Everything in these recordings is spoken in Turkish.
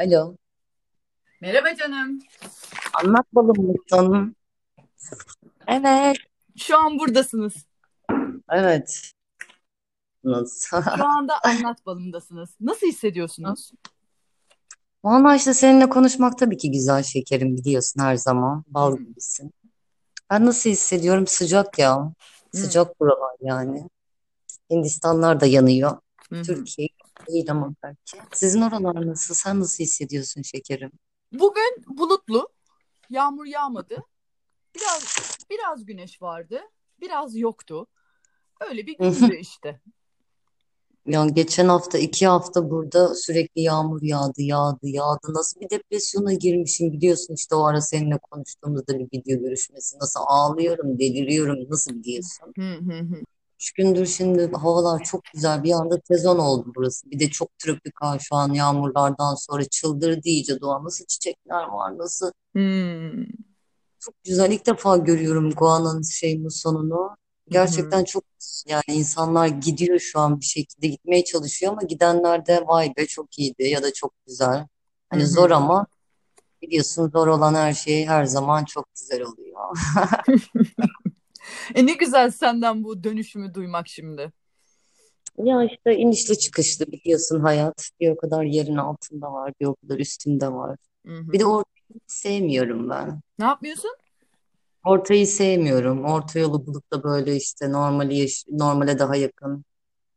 Alo. Merhaba canım. Anlat balım Evet. Şu an buradasınız. Evet. Nasıl? Şu anda anlat balımdasınız. Nasıl hissediyorsunuz? Vallahi işte seninle konuşmak tabii ki güzel şekerim biliyorsun her zaman. Bal gibisin. Ben nasıl hissediyorum? Sıcak ya. Sıcak buralar yani. Hindistanlar da yanıyor. Türkiye değil ama belki. Sizin oralar nasıl? Sen nasıl hissediyorsun şekerim? Bugün bulutlu. Yağmur yağmadı. Biraz biraz güneş vardı. Biraz yoktu. Öyle bir gündü işte. Yani geçen hafta iki hafta burada sürekli yağmur yağdı yağdı yağdı. Nasıl bir depresyona girmişim biliyorsun işte o ara seninle konuştuğumuzda bir video görüşmesi. Nasıl ağlıyorum deliriyorum nasıl biliyorsun. Üç gündür şimdi havalar çok güzel bir anda sezon oldu burası. Bir de çok tropikal şu an yağmurlardan sonra çıldırdı iyice doğa. Nasıl çiçekler var nasıl Hmm. çok güzel. İlk defa görüyorum Goa'nın şey musonunu. Hı hı. Gerçekten çok yani insanlar gidiyor şu an bir şekilde gitmeye çalışıyor ama gidenler de vay be çok iyiydi ya da çok güzel. Hı Hani zor hı. ama biliyorsun zor olan her şey her zaman çok güzel oluyor. E ne güzel senden bu dönüşümü duymak şimdi. Ya işte inişli çıkışlı biliyorsun hayat. Bir o kadar yerin altında var, bir o kadar üstünde var. Hı hı. Bir de ortayı sevmiyorum ben. Ne yapmıyorsun? Ortayı sevmiyorum. Orta yolu bulup da böyle işte normali normale daha yakın.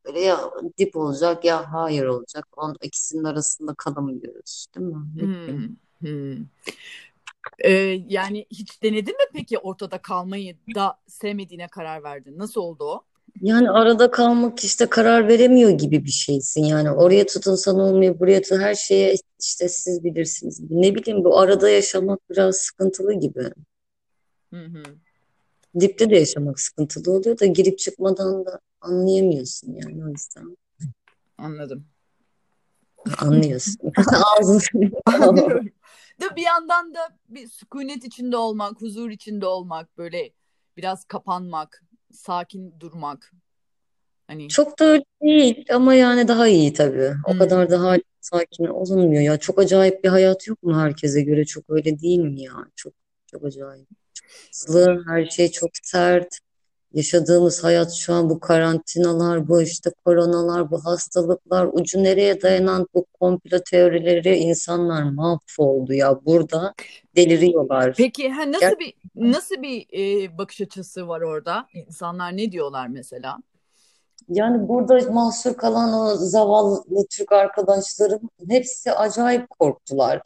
Böyle ya dip olacak ya hayır olacak. Onun ikisinin arasında kalamıyoruz, değil mi? Ne bileyim. Ee, yani hiç denedin mi peki ortada kalmayı da sevmediğine karar verdin? Nasıl oldu o? Yani arada kalmak işte karar veremiyor gibi bir şeysin. Yani oraya tutunsan olmuyor, buraya tutun her şeye işte siz bilirsiniz. Ne bileyim bu arada yaşamak biraz sıkıntılı gibi. Hı hı. Dipte de yaşamak sıkıntılı oluyor da girip çıkmadan da anlayamıyorsun yani o yüzden. Anladım. Anlıyorsun. Ağzın. Anlıyorum. De bir yandan da bir sükunet içinde olmak, huzur içinde olmak, böyle biraz kapanmak, sakin durmak. Hani Çok da öyle değil ama yani daha iyi tabii. O hmm. kadar daha sakin olunmuyor ya. Çok acayip bir hayat yok mu herkese göre? Çok öyle değil mi ya? Çok çok acayip. Çok hızlı, her şey çok sert. Yaşadığımız hayat şu an bu karantinalar, bu işte koronalar, bu hastalıklar, ucu nereye dayanan bu komplo teorileri insanlar mahvoldu ya. Burada deliriyorlar. Peki ha, nasıl Gerçekten. bir nasıl bir e, bakış açısı var orada? İnsanlar ne diyorlar mesela? Yani burada mahsur kalan o zavallı Türk arkadaşlarım hepsi acayip korktular.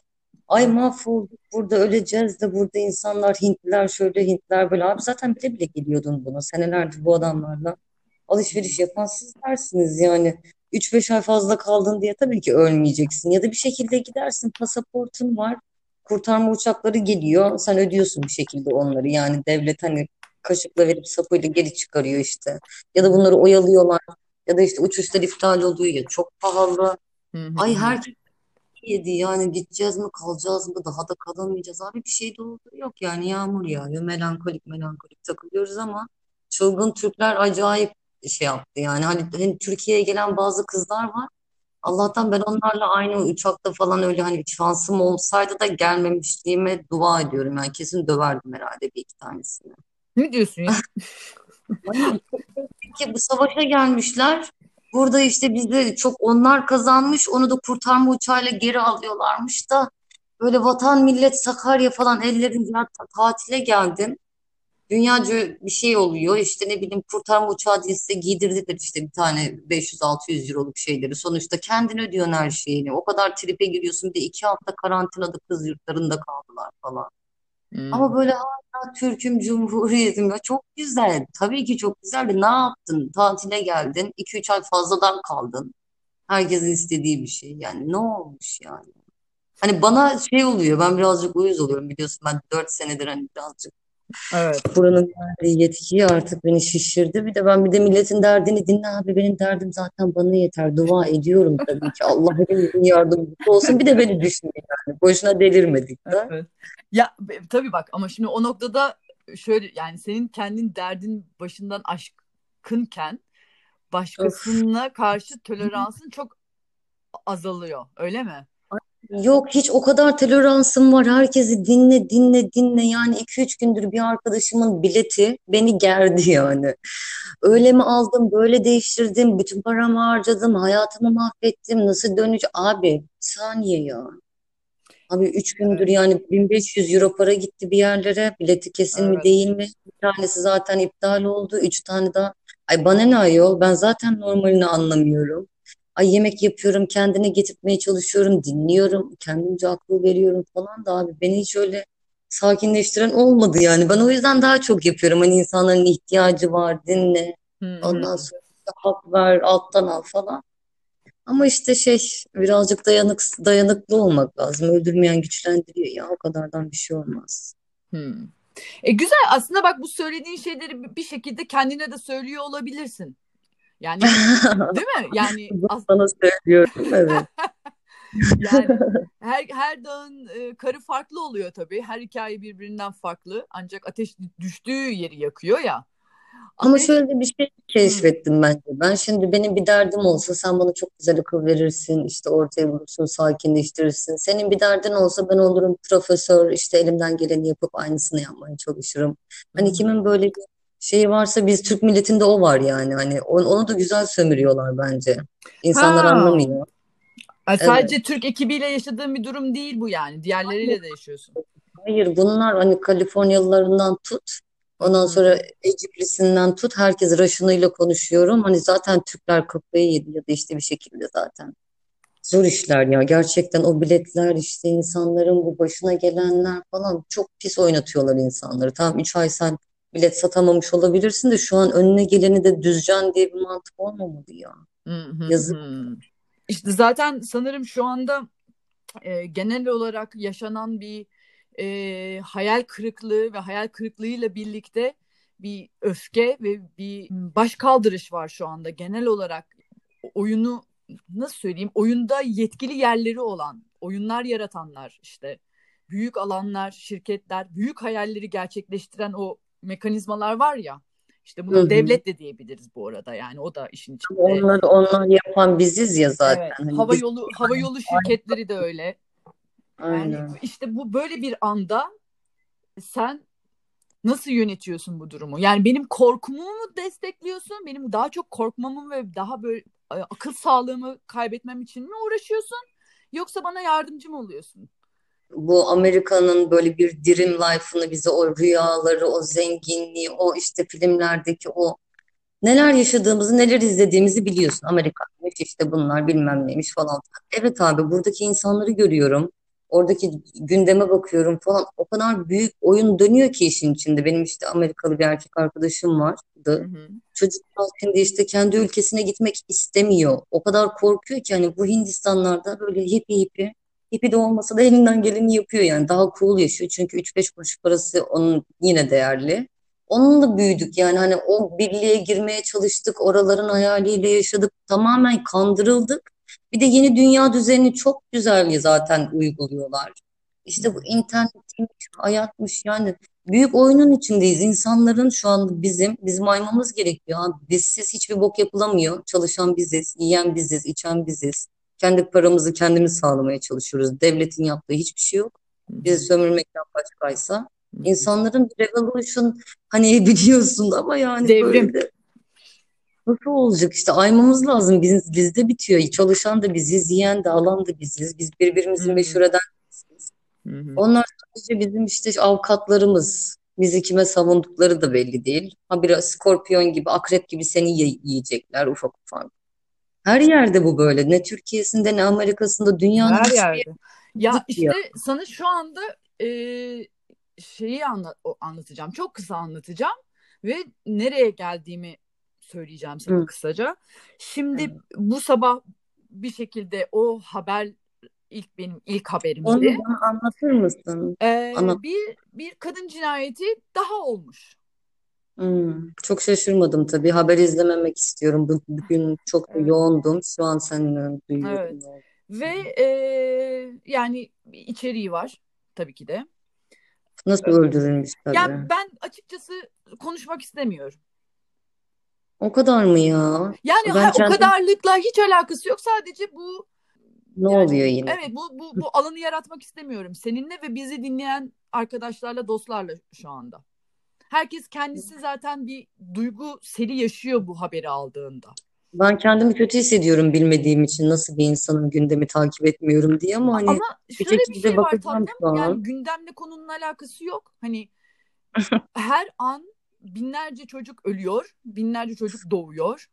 Ay mahvolduk burada öleceğiz de burada insanlar Hintliler şöyle Hintliler böyle. Abi zaten bile bile geliyordun bunu senelerdir bu adamlarla alışveriş yapan sizlersiniz yani. 3-5 ay fazla kaldın diye tabii ki ölmeyeceksin. Ya da bir şekilde gidersin pasaportun var. Kurtarma uçakları geliyor. Sen ödüyorsun bir şekilde onları. Yani devlet hani kaşıkla verip sapıyla geri çıkarıyor işte. Ya da bunları oyalıyorlar. Ya da işte uçuşlar iptal oluyor ya çok pahalı. Hı hı Ay herkes yedi yani gideceğiz mi kalacağız mı daha da kalamayacağız abi bir şey de oldu yok yani yağmur yağıyor melankolik melankolik takılıyoruz ama çılgın Türkler acayip şey yaptı yani hani, hani Türkiye'ye gelen bazı kızlar var Allah'tan ben onlarla aynı uçakta falan öyle hani şansım olsaydı da gelmemişliğime dua ediyorum yani kesin döverdim herhalde bir iki tanesini. Ne diyorsun ya? Peki bu savaşa gelmişler. Burada işte bizde çok onlar kazanmış. Onu da kurtarma uçağıyla geri alıyorlarmış da böyle vatan millet Sakarya falan ellerin tatile geldin. Dünyaca bir şey oluyor. İşte ne bileyim kurtarma uçağı diye size giydirdiler işte bir tane 500-600 euroluk şeyleri. Sonuçta kendin ödüyorsun her şeyini. O kadar tripe giriyorsun. Bir de iki hafta karantinada kız yurtlarında kaldılar falan. Ama Hmm. böyle hala Türk'üm, Cumhuriyetim ya çok güzel. Tabii ki çok güzel de ne yaptın? Tatile geldin, 2-3 ay fazladan kaldın. Herkesin istediği bir şey. Yani ne olmuş yani? Hani bana şey oluyor, ben birazcık uyuz oluyorum biliyorsun ben 4 senedir hani birazcık Evet. buranın verdiği yetkiyi artık beni şişirdi. Bir de ben bir de milletin derdini dinle abi benim derdim zaten bana yeter. Dua ediyorum tabii ki Allah hepimizin yardımcısı olsun. Bir de beni düşünün yani. Boşuna delirmedik de. Evet. Ya tabii bak ama şimdi o noktada şöyle yani senin kendin derdin başından aşkınken Of. başkasına karşı toleransın çok azalıyor. Öyle mi? Yok hiç o kadar toleransım var. Herkesi dinle dinle dinle. Yani iki üç gündür bir arkadaşımın bileti beni gerdi yani. Öyle mi aldım, böyle değiştirdim, bütün paramı harcadım, hayatımı mahvettim. Nasıl döneceğim? Abi saniye ya. Abi üç gündür Evet, yani 1500 euro para gitti bir yerlere. Bileti kesin mi evet. değil mi? Bir tanesi zaten iptal oldu. Üç tane daha. Ay bana ne ayol? Ben zaten normalini anlamıyorum. Ay yemek yapıyorum, kendine getirtmeye çalışıyorum, dinliyorum, kendimce akıl veriyorum falan da abi beni hiç öyle sakinleştiren olmadı yani. Ben o yüzden daha çok yapıyorum. Hani insanların ihtiyacı var, dinle. Hı hı. Ondan sonra hak ver, alttan al falan. Ama işte şey birazcık dayanık, dayanıklı olmak lazım. Öldürmeyen güçlendiriyor ya o kadardan bir şey olmaz. Hı. E güzel aslında bak bu söylediğin şeyleri bir şekilde kendine de söylüyor olabilirsin. Yani değil mi? Yani Bunu as- sana söylüyorum evet. yani her her dağın e, karı farklı oluyor tabii. Her hikaye birbirinden farklı. Ancak ateş düştüğü yeri yakıyor ya. Ama Ateş şöyle bir şey keşfettim bence. Ben şimdi benim bir derdim olsa sen bana çok güzel akıl verirsin, işte ortaya bulursun, sakinleştirirsin. Senin bir derdin olsa ben olurum profesör, işte elimden geleni yapıp aynısını yapmaya çalışırım. Hani kimin böyle bir şeyi varsa biz Türk milletinde o var yani. Hani onu, da güzel sömürüyorlar bence. İnsanlar Ha. anlamıyor. Evet. Sadece Türk ekibiyle yaşadığın bir durum değil bu yani. Diğerleriyle de yaşıyorsun. Hayır bunlar hani Kaliforniyalılarından tut. Ondan sonra Eciplisinden tut. Herkes Raşınıyla konuşuyorum. Hani zaten Türkler kafayı yedi ya da işte bir şekilde zaten. Zor işler ya. Gerçekten o biletler işte insanların bu başına gelenler falan çok pis oynatıyorlar insanları. Tamam 3 ay sen bilet satamamış olabilirsin de şu an önüne geleni de düzeceksin diye bir mantık olmamalı ya. Hı hı Yazık. İşte zaten sanırım şu anda e, genel olarak yaşanan bir e, hayal kırıklığı ve hayal kırıklığıyla birlikte bir öfke ve bir başkaldırış var şu anda. Genel olarak oyunu nasıl söyleyeyim oyunda yetkili yerleri olan oyunlar yaratanlar işte büyük alanlar şirketler büyük hayalleri gerçekleştiren o mekanizmalar var ya işte Hı buna hı. devlet de diyebiliriz bu arada yani o da işin içinde. Onlar, onlar yapan biziz ya Evet, zaten. Hani hava biz yolu hava yolu şirketleri de öyle. Yani aynen. işte bu böyle bir anda sen nasıl yönetiyorsun bu durumu? Yani benim korkumu mu destekliyorsun? Benim daha çok korkmamı ve daha böyle e, akıl sağlığımı kaybetmem için mi uğraşıyorsun? Yoksa bana yardımcı mı oluyorsun? Bu Amerika'nın böyle bir dream life'ını bize o rüyaları, o zenginliği, o işte filmlerdeki o neler yaşadığımızı, neler izlediğimizi biliyorsun. Amerika'ymış işte bunlar bilmem neymiş falan. Evet abi buradaki insanları görüyorum. Oradaki gündeme bakıyorum falan. O kadar büyük oyun dönüyor ki işin içinde. Benim işte Amerikalı bir erkek arkadaşım Hı vardı. hı. Çocuk şimdi işte kendi ülkesine gitmek istemiyor. O kadar korkuyor ki hani bu Hindistanlarda böyle hippie hippie hippie de olmasa da elinden geleni yapıyor yani. Daha cool yaşıyor çünkü üç beş kuruş parası onun yine değerli. Onunla büyüdük yani hani o birliğe girmeye çalıştık. Oraların hayaliyle yaşadık. Tamamen kandırıldık. Bir de yeni dünya düzenini çok güzel zaten uyguluyorlar. İşte bu internetmiş, hayatmış yani büyük oyunun içindeyiz. İnsanların şu anda bizim, bizim aymamız gerekiyor. Bizsiz hiçbir bok yapılamıyor. Çalışan biziz, yiyen biziz, içen biziz. Kendi paramızı kendimiz sağlamaya çalışıyoruz. Devletin yaptığı hiçbir şey yok. Bizi sömürmekten başkaysa. İnsanların revolution hani biliyorsun ama yani Devrim. böyle nasıl olacak işte aymamız lazım. Biz, bizde bitiyor. Çalışan da biziz, yiyen de alan da biziz. Biz birbirimizi hı. meşhur eden biziz. Onlar sadece bizim işte avukatlarımız. Bizi kime savundukları da belli değil. Ha biraz skorpiyon gibi, akrep gibi seni ye- yiyecekler ufak ufak. Her yerde bu böyle. Ne Türkiye'sinde ne Amerika'sında dünyanın Her yerde. Ya işte ya. sana şu anda e, şeyi anla- anlatacağım. Çok kısa anlatacağım ve nereye geldiğimi söyleyeceğim sana Hı, kısaca. Şimdi evet. bu sabah bir şekilde o haber ilk benim ilk Onu haberimdi. bana anlatır mısın? Ee, Ana, bir bir kadın cinayeti daha olmuş. Hmm, çok şaşırmadım tabii. Haber izlememek istiyorum. Bu- Bugün çok da Evet. yoğundum. Şu an Evet. duyuyorum ne oldu. Ve e, yani içeriği var tabii ki de. Nasıl öldürülmüş Yani tabii. ben açıkçası konuşmak istemiyorum. O kadar mı ya? Yani Ben ha, o kendim kadarlıkla hiç alakası yok. Sadece bu Ne Yani oluyor yine? evet bu bu bu alanı yaratmak istemiyorum seninle ve bizi dinleyen arkadaşlarla, dostlarla şu anda. Herkes kendisi zaten bir duygu seli yaşıyor bu haberi aldığında. Ben kendimi kötü hissediyorum bilmediğim için nasıl bir insanın gündemi takip etmiyorum diye ama hani Ama bir şöyle bir şey var tatlım. Yani gündemle konunun alakası yok. Hani her an binlerce çocuk ölüyor, binlerce çocuk doğuyor.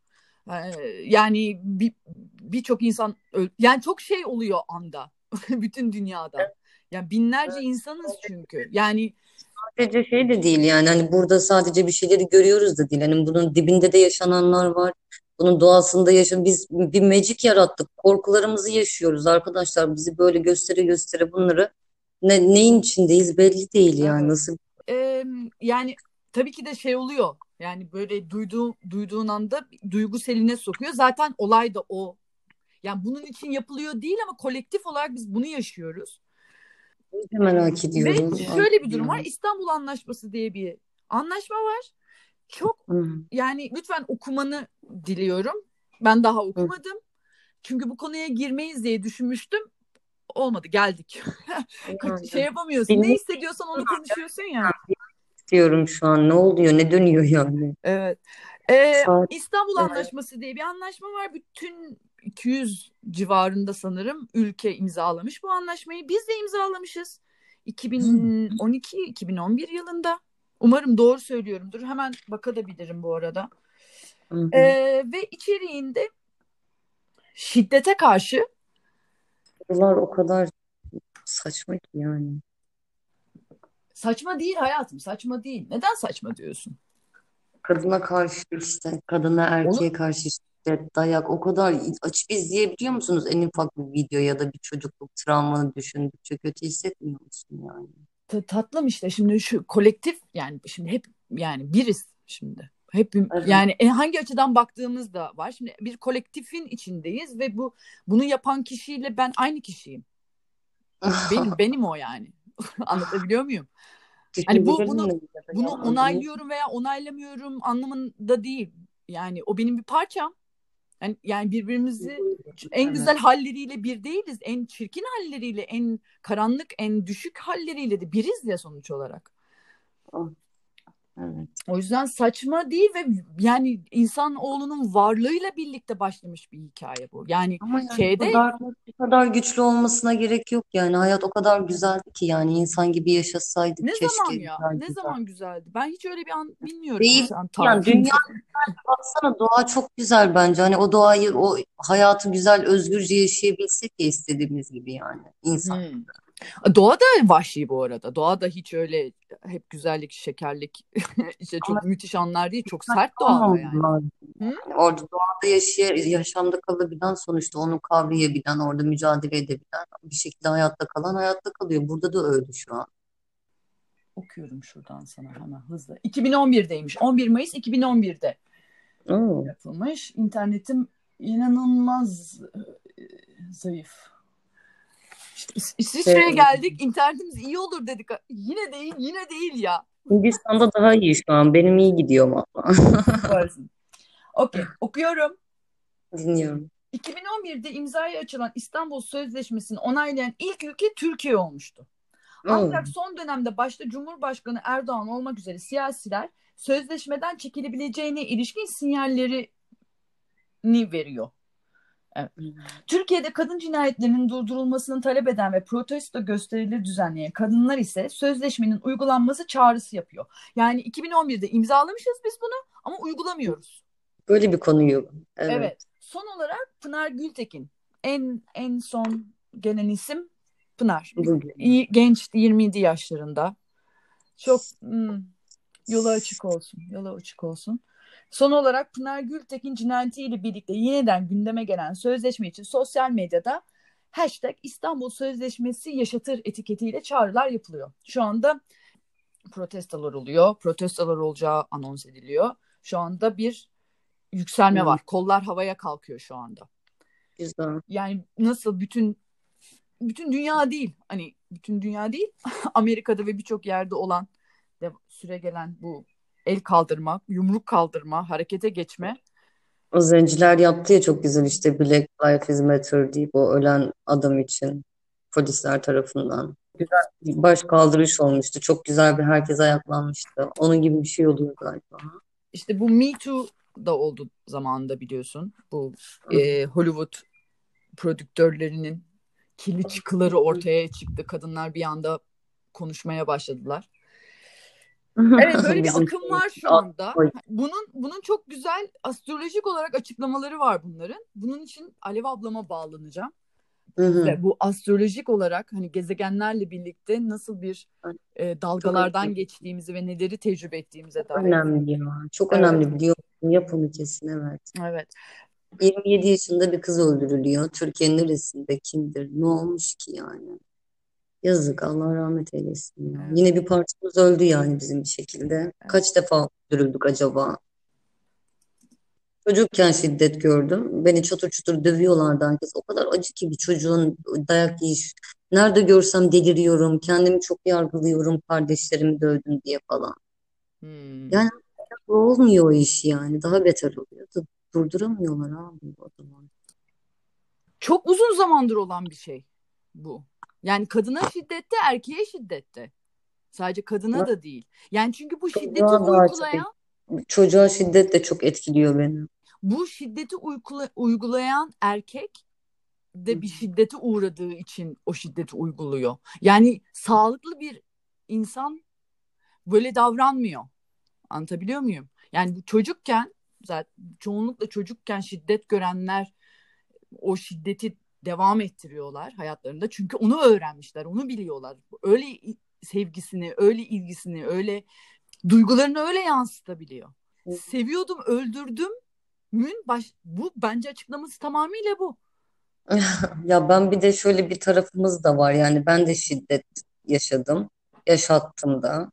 Ee, Yani bir birçok insan öl- yani çok şey oluyor anda bütün dünyada. Yani binlerce insanız çünkü. Yani Sadece şey de değil yani hani burada sadece bir şeyleri görüyoruz da değil. Hani bunun dibinde de yaşananlar var. Bunun doğasında yaşan biz bir magic yarattık. Korkularımızı yaşıyoruz arkadaşlar. Bizi böyle göstere göstere bunları ne, neyin içindeyiz belli değil yani. evet. Nasıl Ee, yani tabii ki de şey oluyor. Yani böyle duyduğu, duyduğun anda duygu seline sokuyor. Zaten olay da o. Yani bunun için yapılıyor değil ama kolektif olarak biz bunu yaşıyoruz. Merak Ve ediyorum. şöyle bir durum var. İstanbul Anlaşması diye bir anlaşma var. Çok yani lütfen okumanı diliyorum. Ben daha okumadım. Çünkü bu konuya girmeyiz diye düşünmüştüm. Olmadı geldik. Şey yapamıyorsun. Ne bilmek hissediyorsan onu konuşuyorsun ya. istiyorum şu an. Ne oluyor? Ne dönüyor yani? Evet. Ee, Saat İstanbul. Anlaşması diye bir anlaşma var. Bütün 200 civarında sanırım ülke imzalamış bu anlaşmayı. Biz de imzalamışız. 2012-2011 yılında. Umarım doğru söylüyorumdur. Hemen bakabilirim bu arada. Hı hı. Ee, ve içeriğinde şiddete karşı Bunlar o kadar saçma ki yani. saçma değil hayatım, saçma değil. Neden saçma diyorsun? Kadına karşı işte, kadına erkeğe karşı şiddet, dayak o kadar açıp izleyebiliyor musunuz? En ufak bir video ya da bir çocukluk travmanı düşündükçe kötü hissetmiyor musun yani? ta- tatlım işte şimdi şu kolektif yani şimdi hep yani biriz şimdi. Hep Evet. yani en hangi açıdan baktığımız da var. Şimdi bir kolektifin içindeyiz ve bu bunu yapan kişiyle ben aynı kişiyim. Benim benim o yani. Anlatabiliyor muyum? Hani bu bunu bunu yapmadığın onaylıyorum veya onaylamıyorum anlamında değil. Yani o benim bir parçam. Yani, yani birbirimizi en güzel halleriyle bir değiliz. En çirkin halleriyle, en karanlık, en düşük halleriyle de biriz ya sonuç olarak. Evet. O yüzden saçma değil ve yani insanoğlunun varlığıyla birlikte başlamış bir hikaye bu. Yani Ama yani bu şeyde kadar bu kadar güçlü olmasına gerek yok yani. Hayat o kadar güzeldi ki yani insan gibi yaşasaydık ne keşke zaman ya? güzel Ne güzel. zaman güzeldi? Ben hiç öyle bir an bilmiyorum Değil insan yani dünya baksana doğa çok güzel bence. Hani o doğayı o hayatı güzel özgürce yaşayabilsek ya istediğimiz gibi yani insan. Hmm. Doğa da vahşi bu arada. Doğa da hiç öyle hep güzellik, şekerlik işte çok Ama müthiş anlar değil. Çok sert doğada yani. Hı? Orada doğada yaşaya, yaşamda kalabilen sonuçta onu kavrayabilen, orada mücadele edebilen, bir şekilde hayatta kalan hayatta kalıyor. Burada da öyle şu an. Okuyorum şuradan sana hemen hızlı. 2011'deymiş. 11 Mayıs 2011'de Oo. yapılmış. İnternetim inanılmaz e, zayıf. İşte İs- İsviçre'ye Evet. geldik. İnternetimiz iyi olur dedik. Yine değil, yine değil ya. Hindistan'da daha iyi şu an. Benim iyi gidiyor. Varsın. Okey, okuyorum. Dinliyorum. 2011'de imzaya açılan İstanbul Sözleşmesi'ni onaylayan ilk ülke Türkiye olmuştu. Oo. Ancak son dönemde başta Cumhurbaşkanı Erdoğan olmak üzere siyasiler sözleşmeden çekilebileceğine ilişkin sinyallerini veriyor. Evet. Türkiye'de kadın cinayetlerinin durdurulmasını talep eden ve protesto gösterileri düzenleyen kadınlar ise sözleşmenin uygulanması çağrısı yapıyor. Yani 2011'de imzalamışız biz bunu ama uygulamıyoruz. Böyle bir konuyu. Evet. Evet. Son olarak Pınar Gültekin. En en son gelen isim Pınar. İyi, gençti 27 yaşlarında. Çok hmm, yolu açık olsun. Yolu açık olsun. Son olarak Pınar Gültekin cinayetiyle birlikte yeniden gündeme gelen sözleşme için sosyal medyada hashtag İstanbul Sözleşmesi yaşatır etiketiyle çağrılar yapılıyor. Şu anda protestolar oluyor. Protestolar olacağı anons ediliyor. Şu anda bir yükselme Hı. var. Kollar havaya kalkıyor şu anda. Güzel. Yani nasıl bütün bütün dünya değil. Hani bütün dünya değil. Amerika'da ve birçok yerde olan süre gelen bu el kaldırma, yumruk kaldırma, harekete geçme O zenciler yaptı ya çok güzel işte Black Lives Matter deyip o ölen adam için polisler tarafından. Güzel bir baş kaldırış olmuştu. Çok güzel bir herkes ayaklanmıştı. Onun gibi bir şey oluyor galiba. İşte bu Me Too da oldu zamanında biliyorsun. Bu e, Hollywood prodüktörlerinin kirli çıkıları ortaya çıktı. Kadınlar bir anda konuşmaya başladılar. Evet böyle bir akım var şu anda. Bunun bunun çok güzel astrolojik olarak açıklamaları var bunların. Bunun için Alev ablama bağlanacağım. Hı hı. Bu astrolojik olarak hani gezegenlerle birlikte nasıl bir e, dalgalardan geçtiğimizi ve neleri tecrübe ettiğimize Çok dair. önemli ya. Çok Evet. önemli biliyor musun? Yapımı kesin evet. Evet. 27 yaşında bir kız öldürülüyor. Türkiye'nin neresinde kimdir? Ne olmuş ki yani? Yazık Allah rahmet eylesin ya. Evet. Yine bir parçamız öldü yani bizim bir şekilde. Kaç defa öldürüldük acaba? Çocukken şiddet gördüm. Beni çatır çutur dövüyorlardı herkes. O kadar acı ki bir çocuğun dayak yiyiş. Nerede görsem deliriyorum. Kendimi çok yargılıyorum. Kardeşlerimi dövdüm diye falan. Hmm. Yani olmuyor o iş yani. Daha beter oluyor. Durduramıyorlar abi o zaman. Çok uzun zamandır olan bir şey bu. Yani kadına şiddette, erkeğe şiddette. Sadece kadına da değil. Yani çünkü bu şiddeti uygulayan, Çocuğa şiddet de çok etkiliyor beni. bu şiddeti uygula- uygulayan erkek de bir şiddete uğradığı için o şiddeti uyguluyor. Yani sağlıklı bir insan böyle davranmıyor. Anlatabiliyor muyum? Yani çocukken zaten çoğunlukla çocukken şiddet görenler o şiddeti devam ettiriyorlar hayatlarında. Çünkü onu öğrenmişler, onu biliyorlar. Öyle sevgisini, öyle ilgisini, öyle duygularını öyle yansıtabiliyor. Seviyordum, öldürdüm. Mün baş, bu bence açıklaması tamamıyla bu. Ya ben bir de şöyle bir tarafımız da var. Yani ben de şiddet yaşadım. Yaşattım da.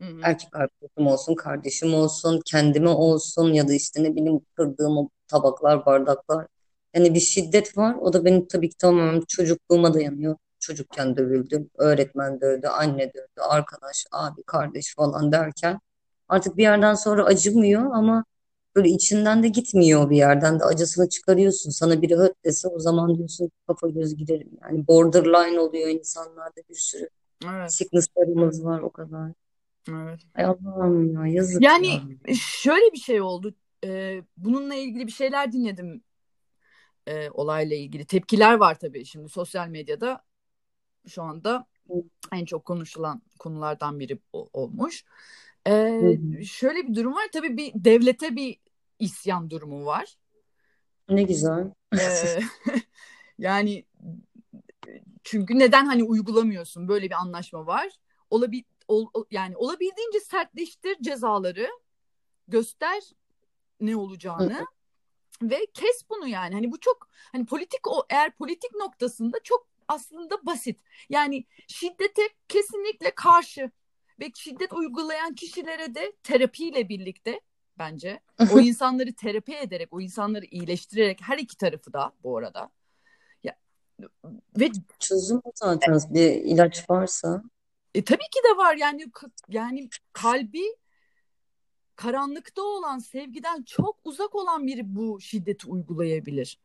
Hı hı. Erkek arkadaşım olsun, kardeşim olsun, kendime olsun ya da işte ne bileyim kırdığım o tabaklar, bardaklar. Yani bir şiddet var. O da benim tabii ki tamamen çocukluğuma dayanıyor. Çocukken dövüldüm. Öğretmen dövdü, anne dövdü, arkadaş, abi, kardeş falan derken artık bir yerden sonra acımıyor ama böyle içinden de gitmiyor bir yerden de acısını çıkarıyorsun. Sana biri höt dese o zaman diyorsun kafa göz giderim. Yani borderline oluyor insanlarda bir sürü Evet, sickness'larımız var o kadar. evet. Ay Allah'ım ya yazık Yani ya. şöyle bir şey oldu. Ee, bununla ilgili bir şeyler dinledim e, olayla ilgili. Tepkiler var tabii şimdi sosyal medyada şu anda en çok konuşulan konulardan biri o- olmuş. Ee, hı. şöyle bir durum var. Tabii bir devlete bir isyan durumu var. Ne güzel. Ee, yani çünkü neden hani uygulamıyorsun? Böyle bir anlaşma var. Olabil ol- yani olabildiğince sertleştir cezaları. Göster ne olacağını. Ve kes bunu yani. Hani bu çok hani politik o eğer politik noktasında çok aslında basit. Yani şiddete kesinlikle karşı ve şiddet uygulayan kişilere de terapiyle birlikte bence o insanları terapi ederek, o insanları iyileştirerek her iki tarafı da bu arada. Ya, ve Çözüm zaten bir ilaç varsa. e, tabii ki de var yani k- yani kalbi karanlıkta olan sevgiden çok uzak olan biri bu şiddeti uygulayabilir.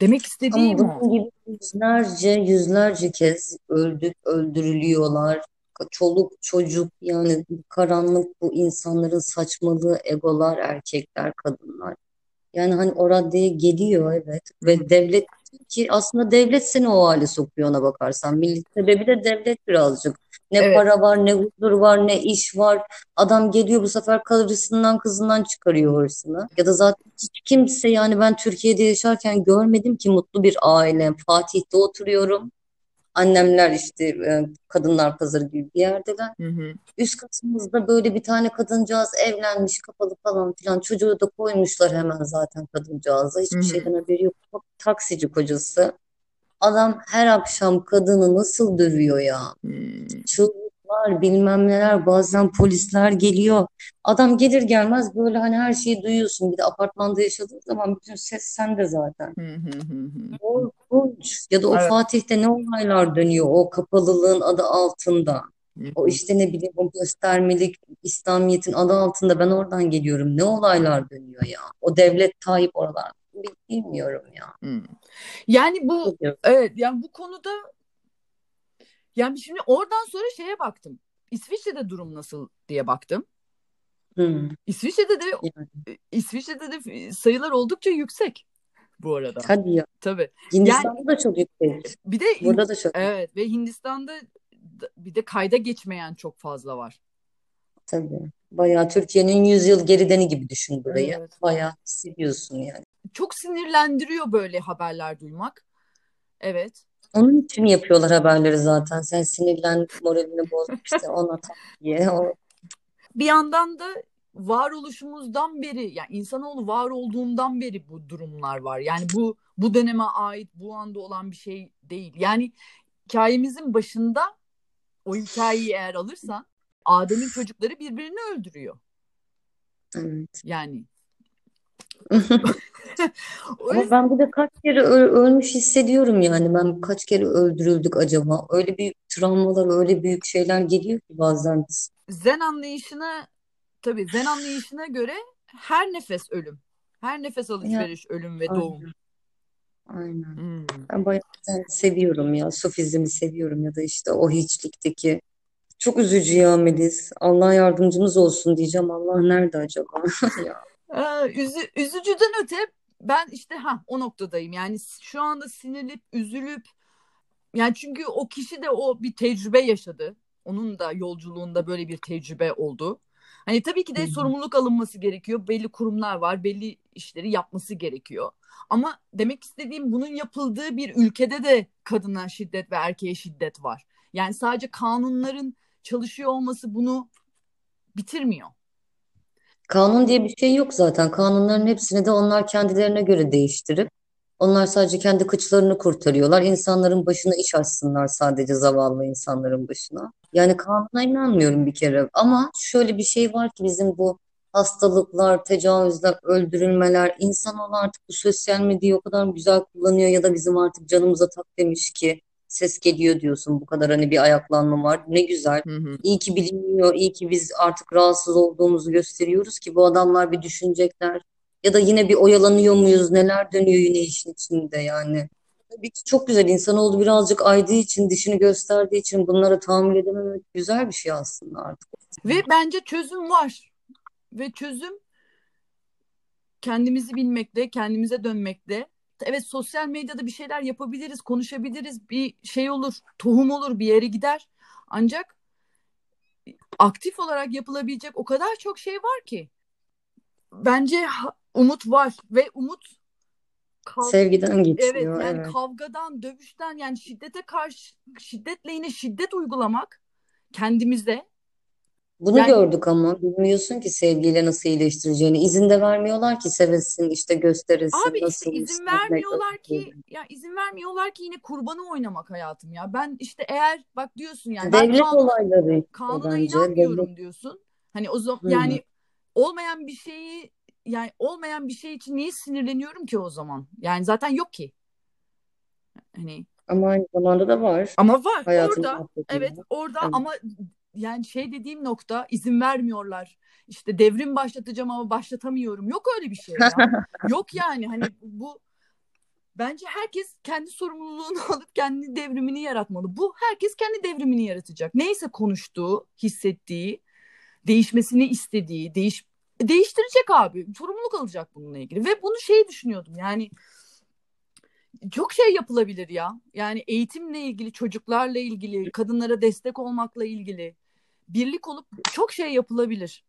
Demek Ama istediğim bunun gibi yüzlerce yüzlerce kez öldük, öldürülüyorlar. Çoluk çocuk yani karanlık bu insanların saçmalığı, egolar, erkekler, kadınlar. Yani hani o raddeye geliyor evet. Ve devlet ki aslında devlet seni o hale sokuyor ona bakarsan. Millet sebebi de devlet birazcık. Ne Evet. para var, ne huzur var, ne iş var. Adam geliyor bu sefer karısından kızından çıkarıyor hırsını. Ya da zaten hiç kimse yani ben Türkiye'de yaşarken görmedim ki mutlu bir aile. Fatih'te oturuyorum. Annemler işte e, kadınlar pazarı gibi bir yerdeler. Hı hı. Üst katımızda böyle bir tane kadıncağız evlenmiş kapalı falan filan. Çocuğu da koymuşlar hemen zaten kadıncağıza. Hı Hiçbir hı. şeyden haberi yok. Taksici kocası. Adam her akşam kadını nasıl dövüyor ya? Hmm. Çığlıklar bilmem neler bazen polisler geliyor. Adam gelir gelmez böyle hani her şeyi duyuyorsun. Bir de apartmanda yaşadığın zaman bütün ses sende zaten. Korkunç. Ya da o Evet. Fatih'te ne olaylar dönüyor o kapalılığın adı altında. O işte ne bileyim o göstermelik İslamiyet'in adı altında ben oradan geliyorum. Ne olaylar dönüyor ya. O devlet Tayyip oralar. Bilmiyorum ya. Hmm. Yani bu evet yani bu konuda yani şimdi oradan sonra şeye baktım. İsviçre'de durum nasıl diye baktım. Hmm. İsviçre'de de yani. İsviçre'de de sayılar oldukça yüksek bu arada. Hadi ya. Tabii. Hindistan'da yani, da çok yüksek. Bir de burada da çok. Evet ve Hindistan'da bir de kayda geçmeyen çok fazla var. Tabii. Bayağı Türkiye'nin 100 yıl gerideni gibi düşün burayı. Evet. Bayağı hissediyorsun yani. Çok sinirlendiriyor böyle haberler duymak. Evet. Onun için yapıyorlar haberleri zaten. Sen sinirlen, moralini boz işte ona tak diye. O... Bir yandan da varoluşumuzdan beri yani insanoğlu var olduğundan beri bu durumlar var. Yani bu bu döneme ait bu anda olan bir şey değil. Yani hikayemizin başında o hikayeyi eğer alırsan Adem'in çocukları birbirini öldürüyor. Evet. Yani. Ama ben bir de kaç kere ölmüş hissediyorum yani. Ben kaç kere öldürüldük acaba? Öyle büyük travmalar, öyle büyük şeyler geliyor ki bazen. Zen anlayışına tabii zen anlayışına göre her nefes ölüm. Her nefes alışveriş ya, ölüm ve aynen. doğum. Aynen. Hmm. Ben bayağı seviyorum ya. Sufizmi seviyorum ya da işte o hiçlikteki çok üzücü ya Melis. Allah yardımcımız olsun diyeceğim. Allah nerede acaba? ya. Ee, üzü, üzücüden öte ben işte ha o noktadayım. Yani şu anda sinirlip, üzülüp yani çünkü o kişi de o bir tecrübe yaşadı. Onun da yolculuğunda böyle bir tecrübe oldu. Hani tabii ki de Hı-hı. sorumluluk alınması gerekiyor. Belli kurumlar var, belli işleri yapması gerekiyor. Ama demek istediğim bunun yapıldığı bir ülkede de kadına şiddet ve erkeğe şiddet var. Yani sadece kanunların çalışıyor olması bunu bitirmiyor. Kanun diye bir şey yok zaten. Kanunların hepsini de onlar kendilerine göre değiştirip onlar sadece kendi kıçlarını kurtarıyorlar. İnsanların başına iş açsınlar sadece zavallı insanların başına. Yani kanuna inanmıyorum bir kere. Ama şöyle bir şey var ki bizim bu hastalıklar, tecavüzler, öldürülmeler, insanoğlu artık bu sosyal medyayı o kadar güzel kullanıyor ya da bizim artık canımıza tak demiş ki ses geliyor diyorsun bu kadar hani bir ayaklanma var. Ne güzel. Hı hı. İyi ki biliniyor, iyi ki biz artık rahatsız olduğumuzu gösteriyoruz ki bu adamlar bir düşünecekler. Ya da yine bir oyalanıyor muyuz? Neler dönüyor yine işin içinde yani. Tabii ki çok güzel. İnsanoğlu birazcık aydığı için, dişini gösterdiği için bunlara tahammül edememek güzel bir şey aslında artık. Ve bence çözüm var. Ve çözüm kendimizi bilmekle, kendimize dönmekle evet sosyal medyada bir şeyler yapabiliriz, konuşabiliriz, bir şey olur, tohum olur, bir yere gider. Ancak aktif olarak yapılabilecek o kadar çok şey var ki. Bence umut var ve umut kav- sevgiden geçiyor. Evet yani evet. kavgadan, dövüşten yani şiddete karşı şiddetle yine şiddet uygulamak kendimize bunu Yani gördük ama bilmiyorsun ki sevgiyle nasıl iyileştireceğini. İzin de vermiyorlar ki sevesin, işte gösterilsin, abi işte izin işte vermiyorlar ki ya izin vermiyorlar ki yine kurbanı oynamak hayatım ya. Ben işte eğer bak diyorsun yani ben Devlet kanuna olayları işte kanuna bence. Devlet. inanmıyorum diyorsun. Hani o zaman Hı hı. yani olmayan bir şeyi yani olmayan bir şey için niye sinirleniyorum ki o zaman? Yani zaten yok ki. Hani Ama aynı zamanda da var. ama var Hayatın orada evet orada Evet. ama yani şey dediğim nokta izin vermiyorlar. İşte devrim başlatacağım ama başlatamıyorum. Yok öyle bir şey ya. Yok yani hani bu bence herkes kendi sorumluluğunu alıp kendi devrimini yaratmalı. Bu herkes kendi devrimini yaratacak. Neyse konuştuğu, hissettiği, değişmesini istediği, değiş değiştirecek abi. Sorumluluk alacak bununla ilgili. Ve bunu şey düşünüyordum yani çok şey yapılabilir ya. Yani eğitimle ilgili, çocuklarla ilgili, kadınlara destek olmakla ilgili birlik olup çok şey yapılabilir.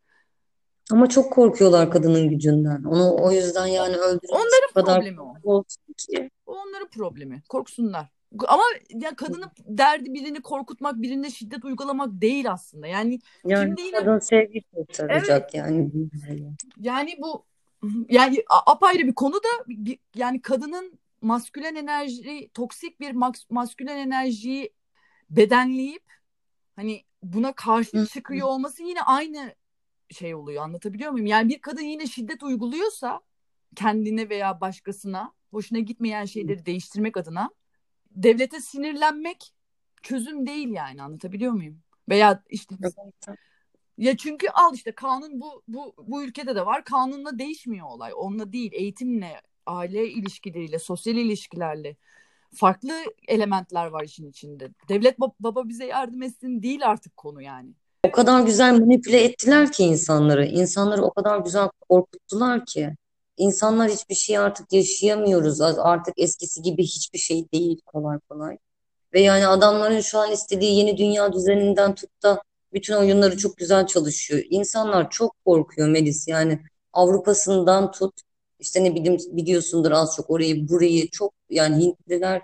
Ama çok korkuyorlar kadının gücünden. Onu o yüzden yani öldürmek Onların kadar problemi o. ki. Onların problemi. Korksunlar. Ama ya kadının derdi birini korkutmak, birine şiddet uygulamak değil aslında. Yani Yani şimdi yine kadın sevgi kurtaracak yani. yani bu yani apayrı bir konu da yani kadının maskülen enerji, toksik bir mas- maskülen enerjiyi bedenleyip hani buna karşı çıkıyor olması yine aynı şey oluyor. Anlatabiliyor muyum? Yani bir kadın yine şiddet uyguluyorsa kendine veya başkasına hoşuna gitmeyen şeyleri değiştirmek adına devlete sinirlenmek çözüm değil yani anlatabiliyor muyum? Veya işte ya çünkü al işte kanun bu bu bu ülkede de var. Kanunla değişmiyor olay. Onunla değil, eğitimle, aile ilişkileriyle, sosyal ilişkilerle farklı elementler var işin içinde. Devlet baba bize yardım etsin değil artık konu yani. O kadar güzel manipüle ettiler ki insanları. İnsanları o kadar güzel korkuttular ki. İnsanlar hiçbir şey artık yaşayamıyoruz. Artık eskisi gibi hiçbir şey değil kolay kolay. Ve yani adamların şu an istediği yeni dünya düzeninden tut da bütün oyunları çok güzel çalışıyor. İnsanlar çok korkuyor Melis. Yani Avrupa'sından tut işte ne bileyim biliyorsundur az çok orayı burayı çok yani Hintliler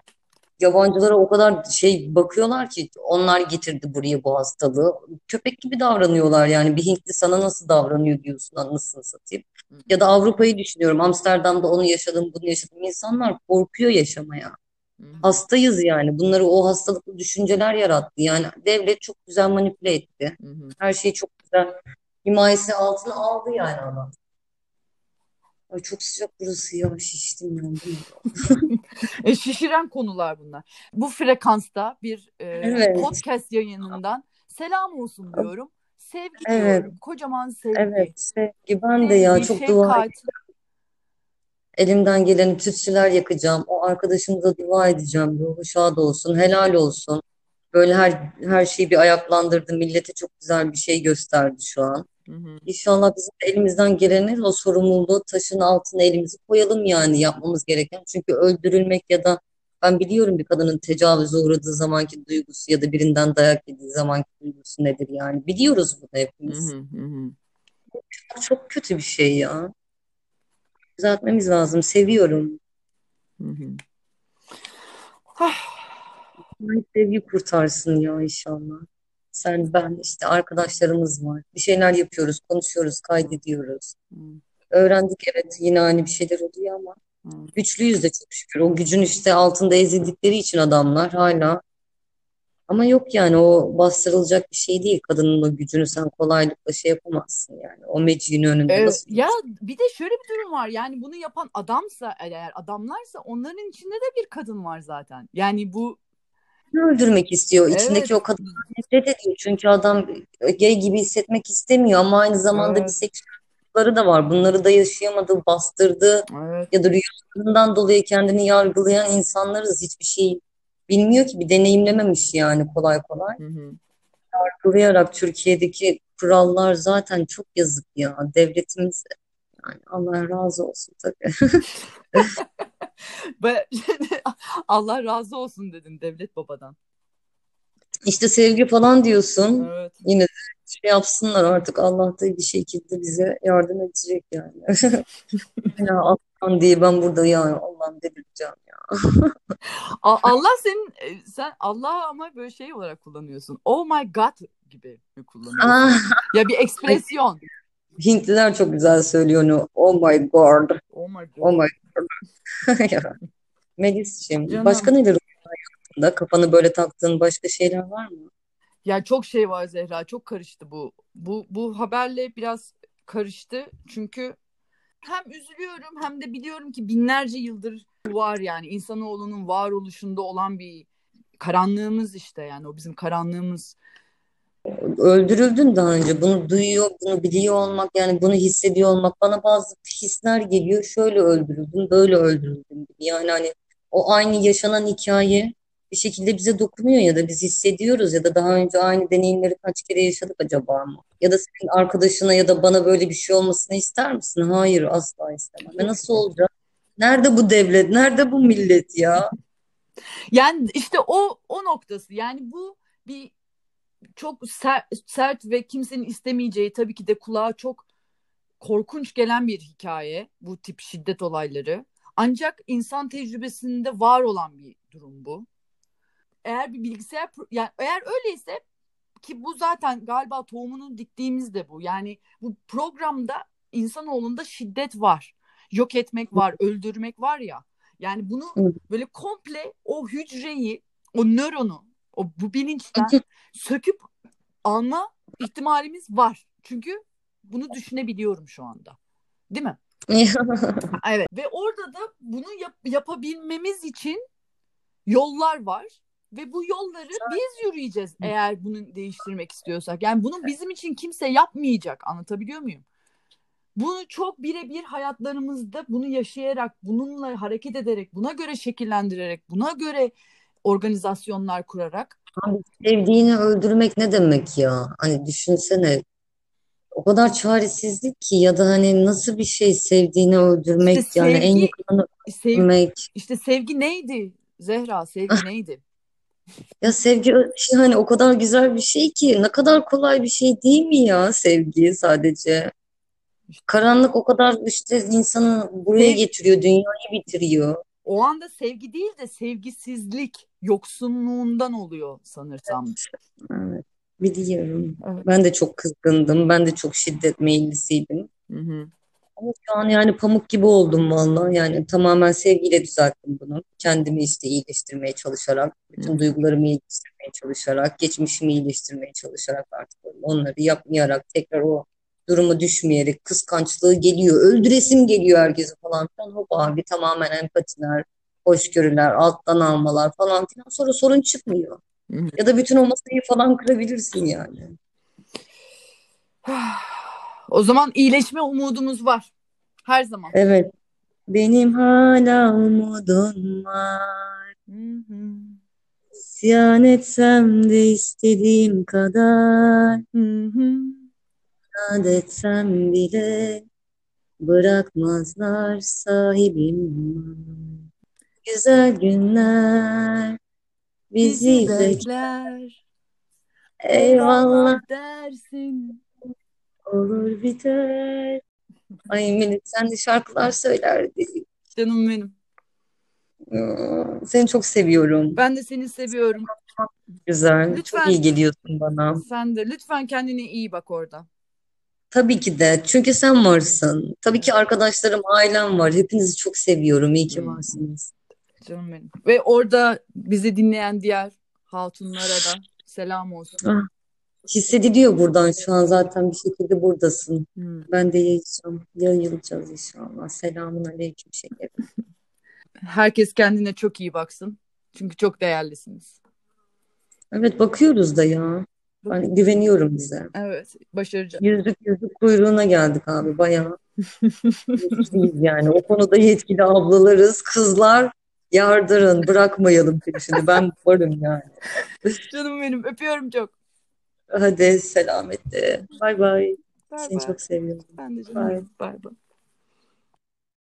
yabancılara o kadar şey bakıyorlar ki onlar getirdi buraya bu hastalığı. Köpek gibi davranıyorlar yani bir Hintli sana nasıl davranıyor diyorsun anlasını satayım. Ya da Avrupa'yı düşünüyorum. Amsterdam'da onu yaşadım, bunu yaşadım. İnsanlar korkuyor yaşamaya. Hastayız yani. Bunları o hastalıklı düşünceler yarattı. Yani devlet çok güzel manipüle etti. Her şeyi çok güzel himayesi altına aldı yani adam. Ay çok sıcak burası ya şiştim ben. e, şişiren konular bunlar. Bu frekansta bir e, evet. podcast yayınından selam olsun diyorum. Sevgi evet. diyorum. Kocaman sevgi. Evet sevgi. Ben de ya çok dua ediyorum. Elimden geleni tütsüler yakacağım. O arkadaşımıza dua edeceğim. Ruhu şad olsun, helal olsun. Böyle her her şeyi bir ayaklandırdı. Millete çok güzel bir şey gösterdi şu an. Hı hı. İnşallah bizim elimizden geleni o sorumluluğu taşın altına elimizi koyalım yani yapmamız gereken. Çünkü öldürülmek ya da ben biliyorum bir kadının tecavüze uğradığı zamanki duygusu ya da birinden dayak yediği zamanki duygusu nedir yani. Biliyoruz bunu hepimiz. Hı hı hı. Çok, çok kötü bir şey ya. Düzeltmemiz lazım. Seviyorum. Hı hı. Ah. Sevgi kurtarsın ya inşallah. Sen, ben, işte arkadaşlarımız var. Bir şeyler yapıyoruz, konuşuyoruz, kaydediyoruz. Hmm. Öğrendik evet yine aynı bir şeyler oluyor ama hmm. güçlüyüz de çok şükür. O gücün işte altında ezildikleri için adamlar hala ama yok yani o bastırılacak bir şey değil. Kadının o gücünü sen kolaylıkla şey yapamazsın yani. O meciğin önünde evet, nasıl Ya bir de şöyle bir durum var. Yani bunu yapan adamsa eğer adamlarsa onların içinde de bir kadın var zaten. Yani bu öldürmek istiyor. İçindeki evet. o kadını nefret ediyor. Çünkü adam gay gibi hissetmek istemiyor ama aynı zamanda evet. bir seksüellikleri de var. Bunları da yaşayamadı, bastırdı evet. ya da rüyalarından dolayı kendini yargılayan insanlarız. Hiçbir şey bilmiyor ki bir deneyimlememiş yani kolay kolay. Hı hı. Yargılayarak Türkiye'deki kurallar zaten çok yazık ya. Devletimiz yani Allah razı olsun tabii. Allah razı olsun dedin devlet babadan. İşte sevgi falan diyorsun. Evet. Yine de şey yapsınlar artık Allah da bir şekilde bize yardım edecek yani. ya Allah'ım diye ben burada ya Allah'ım delireceğim ya. Allah senin e, sen Allah ama böyle şey olarak kullanıyorsun. Oh my god gibi mi kullanıyorsun? Ah. ya bir ekspresyon. Hintliler çok güzel söylüyor onu. Oh my god. Oh my god. Oh my god. Melis'ciğim başka neler hayatında? Kafanı böyle taktığın başka şeyler var mı? Ya çok şey var Zehra. Çok karıştı bu. Bu bu haberle biraz karıştı. Çünkü hem üzülüyorum hem de biliyorum ki binlerce yıldır var yani insanoğlunun varoluşunda olan bir karanlığımız işte yani o bizim karanlığımız öldürüldün daha önce. Bunu duyuyor, bunu biliyor olmak yani bunu hissediyor olmak bana bazı hisler geliyor. Şöyle öldürüldüm, böyle öldürüldüm gibi. Yani hani o aynı yaşanan hikaye bir şekilde bize dokunuyor ya da biz hissediyoruz ya da daha önce aynı deneyimleri kaç kere yaşadık acaba mı? Ya da senin arkadaşına ya da bana böyle bir şey olmasını ister misin? Hayır asla istemem. Ve nasıl olacak? Nerede bu devlet? Nerede bu millet ya? Yani işte o o noktası. Yani bu bir çok sert, sert ve kimsenin istemeyeceği tabii ki de kulağa çok korkunç gelen bir hikaye bu tip şiddet olayları. Ancak insan tecrübesinde var olan bir durum bu. Eğer bir bilgisayar yani eğer öyleyse ki bu zaten galiba tohumunu diktiğimiz de bu. Yani bu programda insanoğlunda şiddet var. Yok etmek var, öldürmek var ya. Yani bunu böyle komple o hücreyi, o nöronu, o bu bilinçten söküp alma ihtimalimiz var. Çünkü bunu düşünebiliyorum şu anda. Değil mi? evet. Ve orada da bunu yap- yapabilmemiz için yollar var. Ve bu yolları biz yürüyeceğiz eğer bunu değiştirmek istiyorsak. Yani bunu bizim için kimse yapmayacak. Anlatabiliyor muyum? Bunu çok birebir hayatlarımızda bunu yaşayarak, bununla hareket ederek, buna göre şekillendirerek, buna göre organizasyonlar kurarak. Abi sevdiğini öldürmek ne demek ya? Hani düşünsene o kadar çaresizlik ki ya da hani nasıl bir şey sevdiğini İşte öldürmek yani en sevgi, yakınını sev, öldürmek. işte sevgi neydi? Zehra, sevgi neydi? Ya sevgi şey hani o kadar güzel bir şey ki ne kadar kolay bir şey değil mi ya sevgi sadece. Karanlık o kadar işte insanı buraya Sev, getiriyor, dünyayı bitiriyor. o anda sevgi değil de sevgisizlik yoksunluğundan oluyor sanırsam. Evet, biliyorum. Evet. Ben de çok kızgındım. Ben de çok şiddet meyillisiydim. Hı hı. Ama şu an yani pamuk gibi oldum vallahi. Yani tamamen sevgiyle düzelttim bunu. Kendimi işte iyileştirmeye çalışarak, bütün hı. duygularımı iyileştirmeye çalışarak, geçmişimi iyileştirmeye çalışarak artık onları yapmayarak, tekrar o duruma düşmeyerek, kıskançlığı geliyor, öldüresim geliyor herkese falan filan. Hop abi tamamen empatiler, hoşgörüler, alttan almalar falan filan. Sonra sorun çıkmıyor. Ya da bütün o masayı falan kırabilirsin yani. O zaman iyileşme umudumuz var. Her zaman. Evet, benim hala umudum var. Hı hı. İsyan etsem de istediğim kadar, Hı inat etsem bile bırakmazlar sahibim. Güzel günler Bizi bekler. Eyvallah dersin. olur biter. Ay Melih sen de şarkılar söylerdin. Canım benim. Aa, Seni çok seviyorum. Ben de seni seviyorum. Güzel, çok Lütfen iyi geliyorsun bana. sen de lütfen kendine iyi bak orada. Tabii ki de. Çünkü sen varsın. Tabii ki arkadaşlarım, ailem var. Hepinizi çok seviyorum. İyi ki Hmm, varsınız. Canım benim. Ve orada bizi dinleyen diğer hatunlara da selam olsun. Ah, hissediliyor buradan şu an zaten bir şekilde buradasın. Hmm. Ben de yayacağım. Yayılacağız inşallah. Selamun aleyküm şekerim. Herkes kendine çok iyi baksın. Çünkü çok değerlisiniz. Evet bakıyoruz da ya. Bakın. güveniyorum bize. Evet, başaracağız. Yüzlük yüzlük kuyruğuna geldik abi. Bayağı yetkiliyiz yani. O konuda yetkili ablalarız. Kızlar yardırın. Bırakmayalım peşini. Ben varım yani. Canım benim, öpüyorum çok. Hadi selametle. Bay bay. Seni bay. çok seviyorum. Ben de canım. Bay bay.